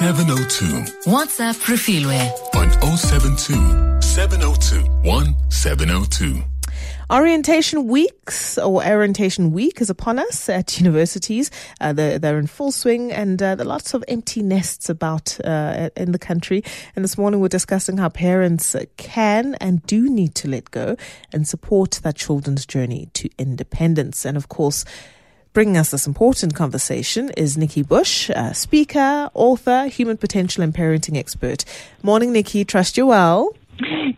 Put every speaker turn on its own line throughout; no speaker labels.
702.
WhatsApp Refilwe.
On 072 702 1702.
Orientation weeks or orientation week is upon us at universities. Uh, they're, they're, in full swing and uh, there are lots of empty nests about uh, in the country. And this morning we're discussing how parents can and do need to let go and support their children's journey to independence. And of course, Bringing us this important conversation is Nikki Bush, speaker, author, human potential and parenting expert. Morning, Nikki. Trust you well.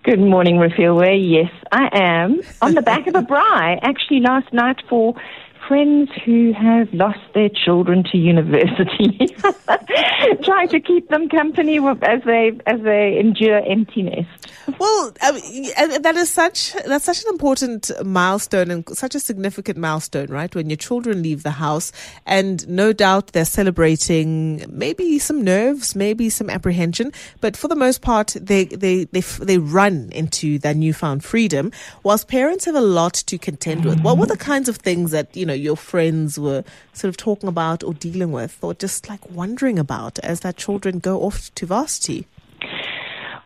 Good morning, Refilwe. Yes, I am. On the back of a braai, actually, last night for friends who have lost their children to university, trying to keep them company as they as they endure emptiness.
Well, I mean, that is such that's such an important milestone and such a significant milestone, right? When your children leave the house, and no doubt they're celebrating maybe some nerves, maybe some apprehension, but for the most part, they they they they run into their newfound freedom. Whilst parents have a lot to contend with, what were the kinds of things that you know your friends were sort of talking about or dealing with, or just like wondering about as their children go off to varsity?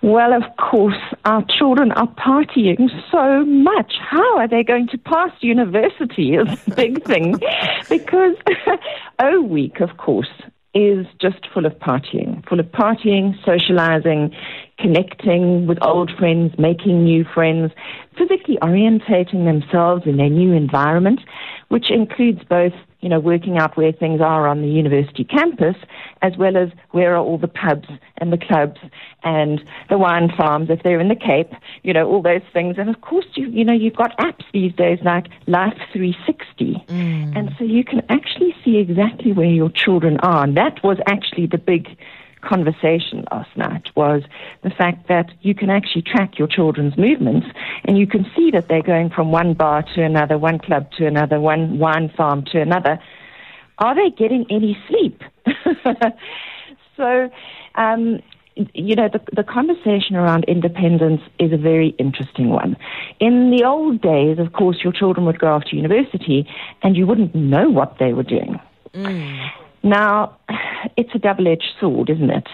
Well, of course, our children are partying so much. How are they going to pass university is a big thing. because O Week, of course, is just full of partying, full of partying, socializing, connecting with old friends, making new friends, physically orientating themselves in their new environment, which includes both you know, working out where things are on the university campus, as well as where are all the pubs and the clubs and the wine farms if they're in the Cape, you know, all those things. And of course, you, you know, you've got apps these days like Life 360. Mm. And so you can actually see exactly where your children are. And that was actually the big conversation last night was the fact that you can actually track your children's movements and you can see that they're going from one bar to another, one club to another, one wine farm to another. Are they getting any sleep? so, um, you know, the, the conversation around independence is a very interesting one. In the old days, of course, your children would go off to university and you wouldn't know what they were doing. Mm. Now, it's a double edged sword, isn't it?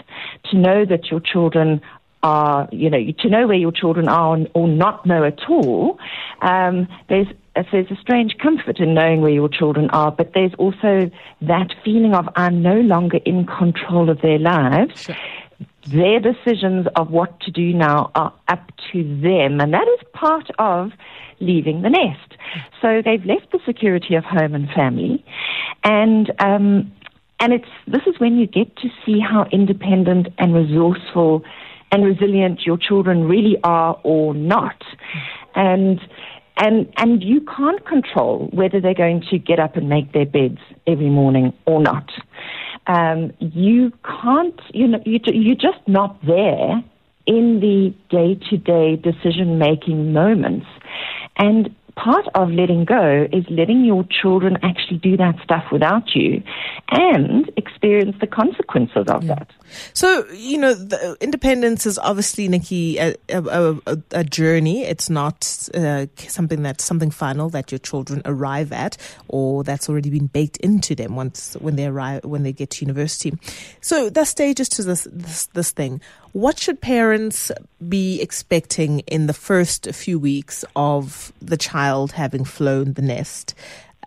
To know that your children are, you know, to know where your children are or not know at all, um, there's there's a strange comfort in knowing where your children are, but there's also that feeling of I'm no longer in control of their lives. Sure. Their decisions of what to do now are up to them, and that is part of leaving the nest. So they've left the security of home and family, and um, and it's this is when you get to see how independent and resourceful and resilient your children really are or not. And and and you can't control whether they're going to get up and make their beds every morning or not. Um, you can't, you know, you, you're just not there in the day to day decision making moments. And part of letting go is letting your children actually do that stuff without you and experience the consequences of yeah. that.
So, you know, independence is obviously, Nikki, a, a, a, a journey. It's not uh, something that's something final that your children arrive at or that's already been baked into them once when they arrive, when they get to university. So, the stages to this, this, this thing. What should parents be expecting in the first few weeks of the child having flown the nest?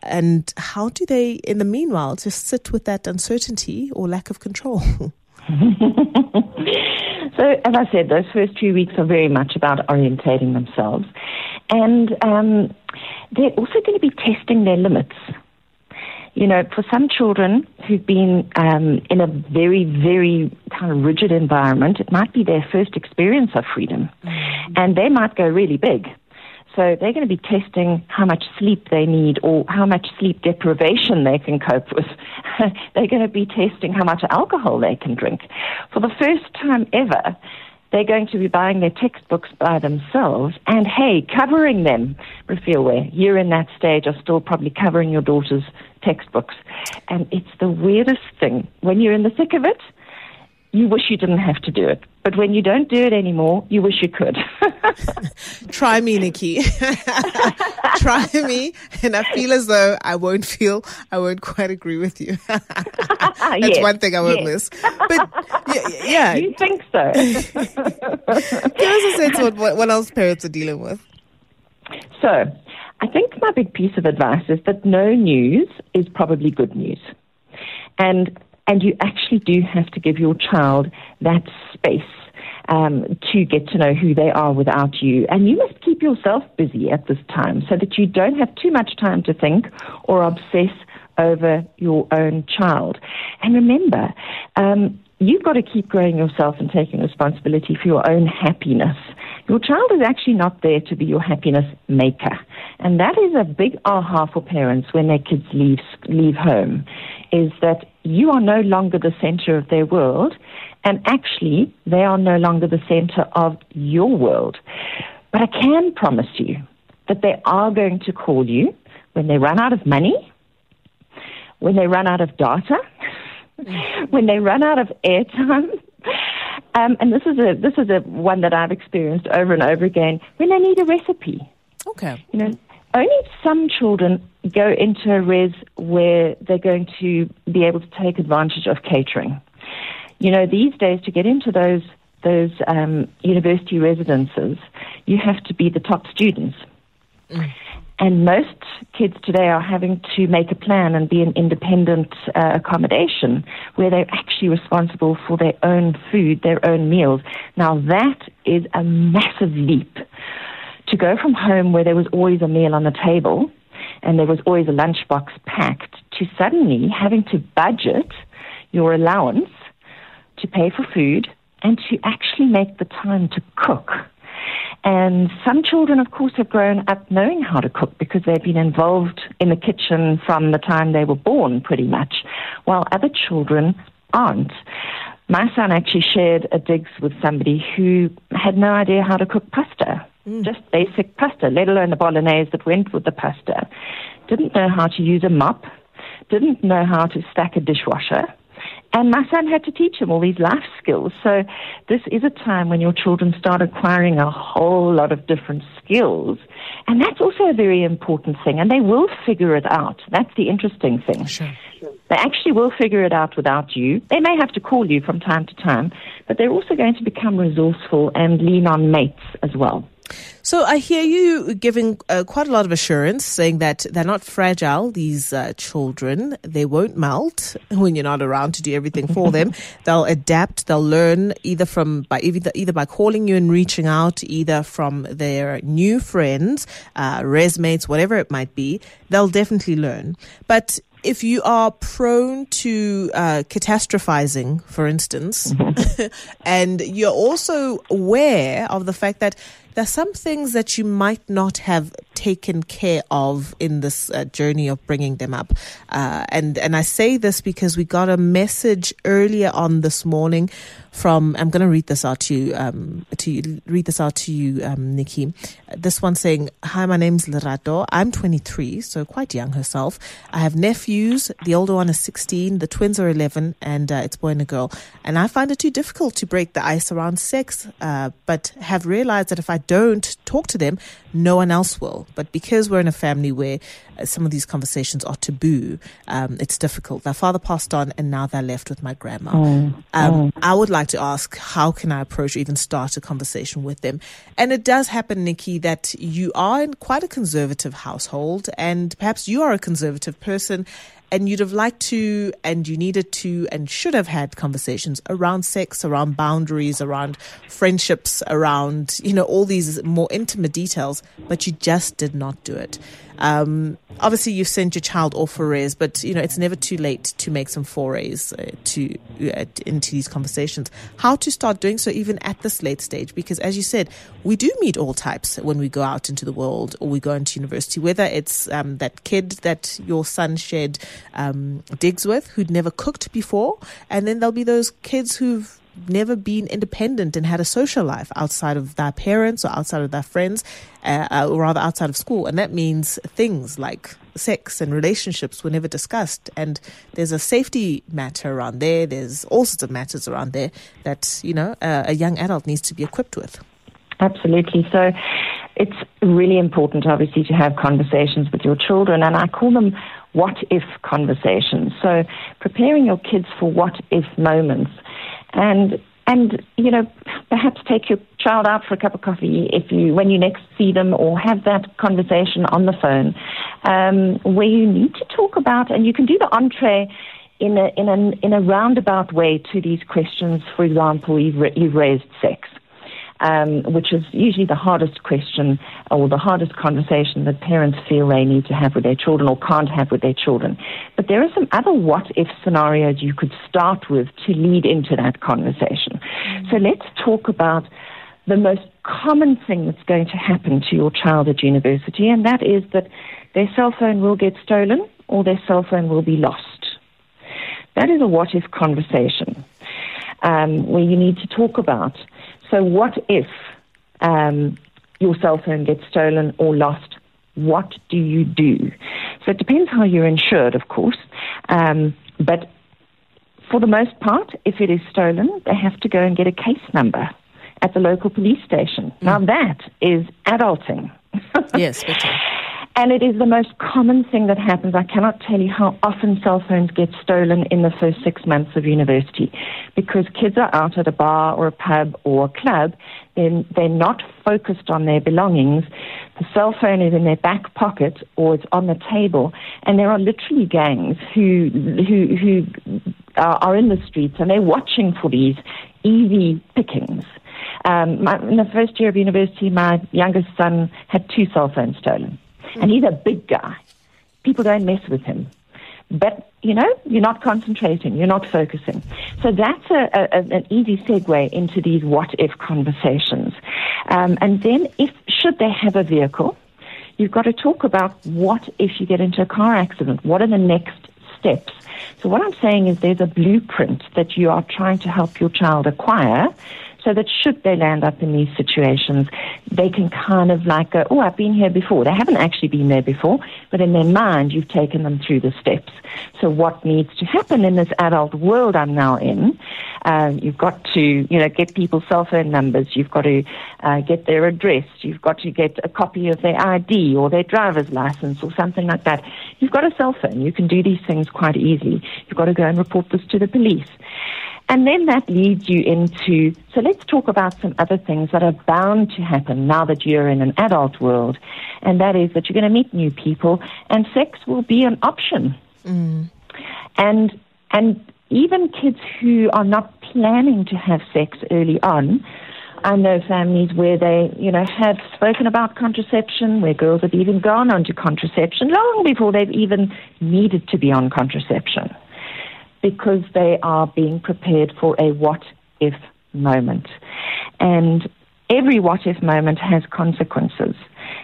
And how do they, in the meanwhile, just sit with that uncertainty or lack of control?
so, as I said, those first few weeks are very much about orientating themselves. And um, they're also going to be testing their limits you know, for some children who've been um, in a very, very kind of rigid environment, it might be their first experience of freedom. Mm-hmm. And they might go really big. So they're going to be testing how much sleep they need or how much sleep deprivation they can cope with. they're going to be testing how much alcohol they can drink. For the first time ever, they're going to be buying their textbooks by themselves and, hey, covering them. Refilwe, you're in that stage are still probably covering your daughter's textbooks. And it's the weirdest thing. When you're in the thick of it, you wish you didn't have to do it. But when you don't do it anymore, you wish you could.
Try me, Nikki. Try me, and I feel as though I won't feel, I won't quite agree with you. That's
Yes,
one thing I won't
yes.
miss. But yeah, yeah.
You think so?
give us a sense of what, what else parents are dealing with.
So, I think my big piece of advice is that no news is probably good news. And and you actually do have to give your child that space um, to get to know who they are without you. And you must keep yourself busy at this time so that you don't have too much time to think or obsess over your own child. And remember, um, you've got to keep growing yourself and taking responsibility for your own happiness. Your child is actually not there to be your happiness maker. And that is a big aha for parents when their kids leave, leave home, is that you are no longer the center of their world, and actually, they are no longer the center of your world. But I can promise you that they are going to call you when they run out of money, when they run out of data, when they run out of airtime. Um, and this is a this is a one that I've experienced over and over again. When they need a recipe,
Okay.
you know, only some children go into a res where they're going to be able to take advantage of catering. You know, these days to get into those those um, university residences, you have to be the top students. And most kids today are having to make a plan and be an independent uh, accommodation where they're actually responsible for their own food, their own meals. Now, that is a massive leap to go from home where there was always a meal on the table and there was always a lunchbox packed to suddenly having to budget your allowance to pay for food and to actually make the time to cook. And some children, of course, have grown up knowing how to cook because they've been involved in the kitchen from the time they were born, pretty much, while other children aren't. My son actually shared a digs with somebody who had no idea how to cook pasta, Mm. just basic pasta, let alone the bolognese that went with the pasta. Didn't know how to use a mop, didn't know how to stack a dishwasher. And my son had to teach him all these life skills. So this is a time when your children start acquiring a whole lot of different skills. And that's also a very important thing. And they will figure it out. That's the interesting thing.
Sure.
They actually will figure it out without you. They may have to call you from time to time, but they're also going to become resourceful and lean on mates as well.
So I hear you giving uh, quite a lot of assurance, saying that they're not fragile. These uh, children, they won't melt when you're not around to do everything for them. They'll adapt. They'll learn either from by either, either by calling you and reaching out, either from their new friends, uh, resmates, whatever it might be. They'll definitely learn. But if you are prone to uh, catastrophizing, for instance, and you're also aware of the fact that there's some things that you might not have taken care of in this uh, journey of bringing them up, uh, and and I say this because we got a message earlier on this morning from I'm going to read this out to you um, to you, read this out to you, um, Nikki. This one saying, "Hi, my name's Lerato. I'm 23, so quite young herself. I have nephews. The older one is 16. The twins are 11, and uh, it's boy and a girl. And I find it too difficult to break the ice around sex, uh, but have realized that if I don't talk to them, no one else will. But because we're in a family where uh, some of these conversations are taboo, um, it's difficult. Their father passed on, and now they're left with my grandma. Um, I would like to ask, how can I approach or even start a conversation with them? And it does happen, Nikki, that you are in quite a conservative household, and perhaps you are a conservative person. And you'd have liked to, and you needed to, and should have had conversations around sex, around boundaries, around friendships, around, you know, all these more intimate details, but you just did not do it. Um, obviously, you've sent your child off for res, but you know it's never too late to make some forays uh, to uh, into these conversations. How to start doing so even at this late stage? Because as you said, we do meet all types when we go out into the world or we go into university. Whether it's um, that kid that your son shared um, digs with who'd never cooked before, and then there'll be those kids who've never been independent and had a social life outside of their parents or outside of their friends, uh, uh, or rather outside of school. And that means things like sex and relationships were never discussed. And there's a safety matter around there. There's all sorts of matters around there that, you know, uh, a young adult needs to be equipped with.
Absolutely. So it's really important, obviously, to have conversations with your children. And I call them what if conversations. So preparing your kids for what if moments. And and you know perhaps take your child out for a cup of coffee if you when you next see them or have that conversation on the phone um, where you need to talk about and you can do the entree in a in a in a roundabout way to these questions for example you've, you've raised sex um, which is usually the hardest question or the hardest conversation that parents feel they need to have with their children or can't have with their children. But there are some other what if scenarios you could start with to lead into that conversation. Mm-hmm. So let's talk about the most common thing that's going to happen to your child at university, and that is that their cell phone will get stolen or their cell phone will be lost. That is a what if conversation um, where you need to talk about so, what if um, your cell phone gets stolen or lost? What do you do? So, it depends how you're insured, of course. Um, but for the most part, if it is stolen, they have to go and get a case number at the local police station. Mm. Now, that is adulting.
yes, better.
And it is the most common thing that happens. I cannot tell you how often cell phones get stolen in the first six months of university because kids are out at a bar or a pub or a club. Then they're not focused on their belongings. The cell phone is in their back pocket or it's on the table. And there are literally gangs who, who, who are in the streets and they're watching for these easy pickings. Um, my, in the first year of university, my youngest son had two cell phones stolen. And he's a big guy. People don't mess with him. But, you know, you're not concentrating, you're not focusing. So that's a, a, an easy segue into these what if conversations. Um, and then, if should they have a vehicle, you've got to talk about what if you get into a car accident? What are the next steps? So, what I'm saying is there's a blueprint that you are trying to help your child acquire so that should they land up in these situations, they can kind of like go, oh, I've been here before. They haven't actually been there before, but in their mind, you've taken them through the steps. So what needs to happen in this adult world I'm now in? Uh, you've got to, you know, get people's cell phone numbers. You've got to uh, get their address. You've got to get a copy of their ID or their driver's license or something like that. You've got a cell phone. You can do these things quite easily. You've got to go and report this to the police. And then that leads you into, so let's talk about some other things that are bound to happen now that you're in an adult world. And that is that you're going to meet new people and sex will be an option. Mm. And, and even kids who are not planning to have sex early on, I know families where they, you know, have spoken about contraception, where girls have even gone on to contraception long before they've even needed to be on contraception because they are being prepared for a what if moment. And every what if moment has consequences.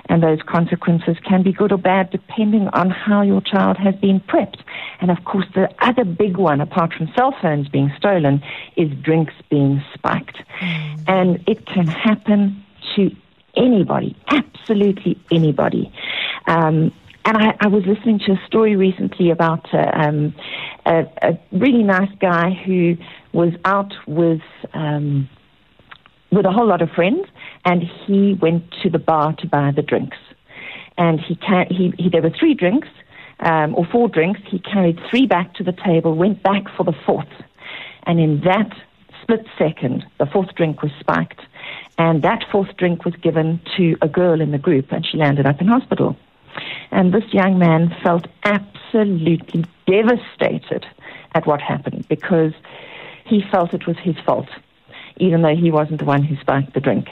And those consequences can be good or bad depending on how your child has been prepped. And of course, the other big one, apart from cell phones being stolen, is drinks being spiked. Mm. And it can happen to anybody, absolutely anybody. Um, and I, I, was listening to a story recently about uh, um, a, a, really nice guy who was out with um, with a whole lot of friends, and he went to the bar to buy the drinks. And he, ca- he, he there were three drinks um, or four drinks. He carried three back to the table, went back for the fourth, and in that split second, the fourth drink was spiked, and that fourth drink was given to a girl in the group, and she landed up in hospital. And this young man felt absolutely devastated at what happened because he felt it was his fault, even though he wasn't the one who spiked the drink.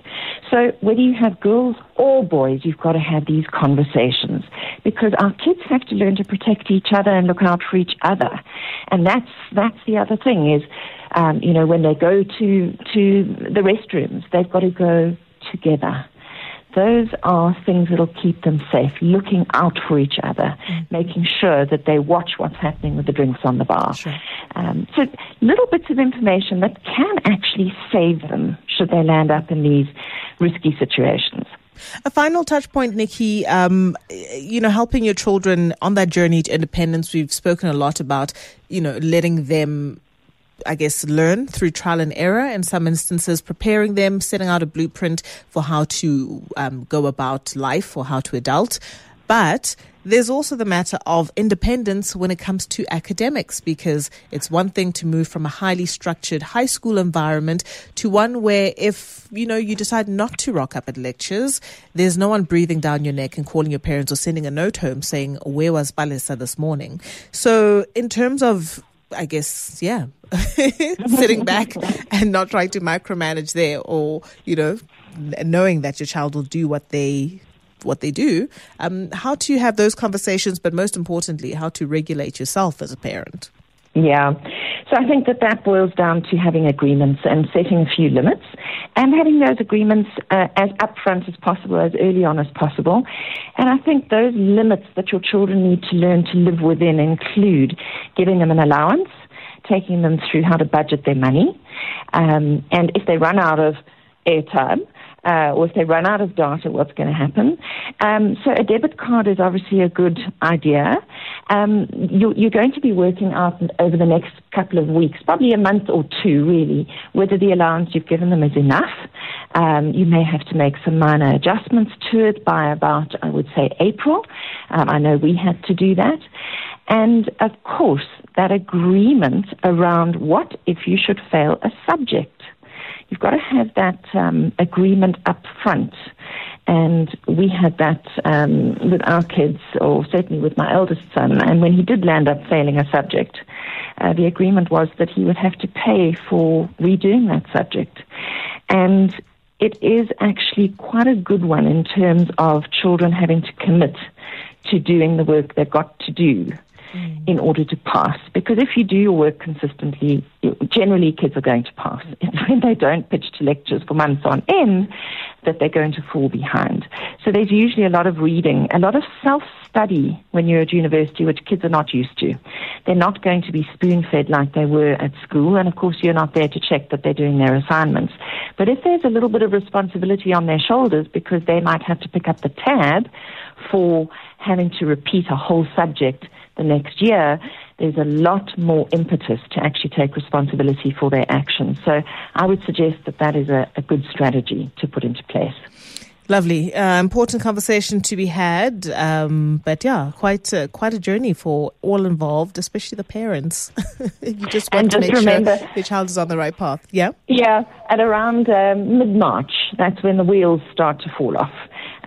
So whether you have girls or boys, you've got to have these conversations because our kids have to learn to protect each other and look out for each other. And that's that's the other thing is, um, you know, when they go to to the restrooms, they've got to go together those are things that'll keep them safe, looking out for each other, mm-hmm. making sure that they watch what's happening with the drinks on the bar. Sure. Um, so little bits of information that can actually save them should they land up in these risky situations.
A final touch point, Nikki. Um, you know, helping your children on that journey to independence. We've spoken a lot about, you know, letting them I guess, learn through trial and error in some instances, preparing them, setting out a blueprint for how to um, go about life or how to adult. But there's also the matter of independence when it comes to academics, because it's one thing to move from a highly structured high school environment to one where if, you know, you decide not to rock up at lectures, there's no one breathing down your neck and calling your parents or sending a note home saying, where was Balisa this morning? So in terms of I guess, yeah, sitting back and not trying to micromanage there or, you know, knowing that your child will do what they what they do, um, how to have those conversations, but most importantly, how to regulate yourself as a parent.
Yeah. So I think that that boils down to having agreements and setting a few limits and having those agreements uh, as upfront as possible, as early on as possible. And I think those limits that your children need to learn to live within include giving them an allowance, taking them through how to budget their money, um, and if they run out of airtime, uh, or if they run out of data, what's going to happen. Um, so a debit card is obviously a good idea. Um, you, you're going to be working out over the next couple of weeks, probably a month or two, really, whether the allowance you've given them is enough. Um, you may have to make some minor adjustments to it by about, I would say, April. Um, I know we had to do that. And of course, that agreement around what if you should fail a subject you've got to have that um, agreement up front. And we had that um, with our kids, or certainly with my eldest son. And when he did land up failing a subject, uh, the agreement was that he would have to pay for redoing that subject. And it is actually quite a good one in terms of children having to commit to doing the work they've got to do mm. in order to pass. Because if you do your work consistently, generally kids are going to pass. It's when they don't pitch to lectures for months on end that they're going to fall behind. So there's usually a lot of reading, a lot of self study when you're at university, which kids are not used to. They're not going to be spoon fed like they were at school, and of course, you're not there to check that they're doing their assignments. But if there's a little bit of responsibility on their shoulders because they might have to pick up the tab for having to repeat a whole subject the next year, there's a lot more impetus to actually take responsibility for their actions. So I would suggest that that is a, a good strategy to put into place.
Lovely, uh, important conversation to be had, um, but yeah, quite uh, quite a journey for all involved, especially the parents. you just want and to just make remember, sure your child is on the right path. Yeah,
yeah. At around um, mid March, that's when the wheels start to fall off.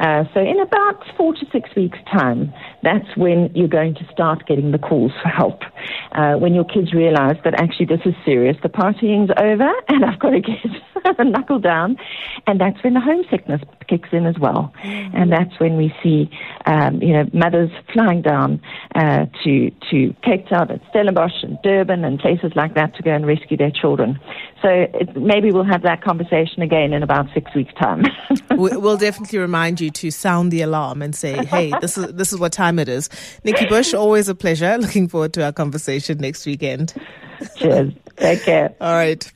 Uh, so in about four to six weeks' time, that's when you're going to start getting the calls for help. Uh, when your kids realize that actually this is serious, the partying's over, and I've got to get knuckle down, and that's when the homesickness kicks in as well, mm-hmm. and that's when we see, um, you know, mothers flying down uh, to to Cape Town and Stellenbosch and Durban and places like that to go and rescue their children. So it, maybe we'll have that conversation again in about six weeks' time.
we'll definitely remind you to sound the alarm and say, "Hey, this is this is what time it is." Nikki Bush, always a pleasure. Looking forward to our conversation next weekend.
Cheers. Take care.
All right.